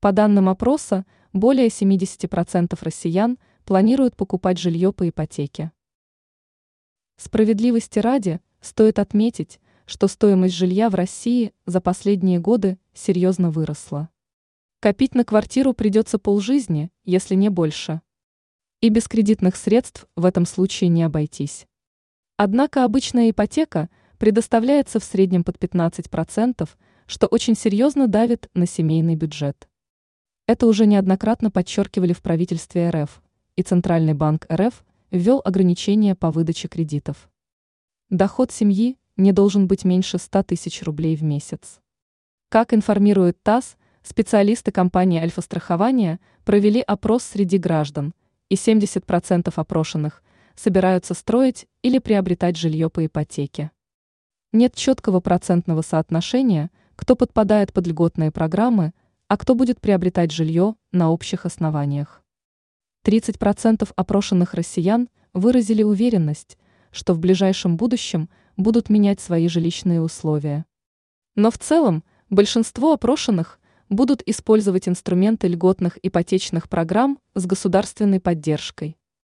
По данным опроса, более 70% россиян планируют покупать жилье по ипотеке. Справедливости ради, стоит отметить, что стоимость жилья в России за последние годы серьезно выросла. Копить на квартиру придется полжизни, если не больше. И без кредитных средств в этом случае не обойтись. Однако обычная ипотека предоставляется в среднем под 15%, что очень серьезно давит на семейный бюджет. Это уже неоднократно подчеркивали в правительстве РФ, и Центральный банк РФ ввел ограничения по выдаче кредитов. Доход семьи не должен быть меньше 100 тысяч рублей в месяц. Как информирует ТАСС, специалисты компании «Альфа-страхование» провели опрос среди граждан, и 70% опрошенных собираются строить или приобретать жилье по ипотеке. Нет четкого процентного соотношения, кто подпадает под льготные программы, а кто будет приобретать жилье на общих основаниях. 30% опрошенных россиян выразили уверенность, что в ближайшем будущем будут менять свои жилищные условия. Но в целом большинство опрошенных будут использовать инструменты льготных ипотечных программ с государственной поддержкой.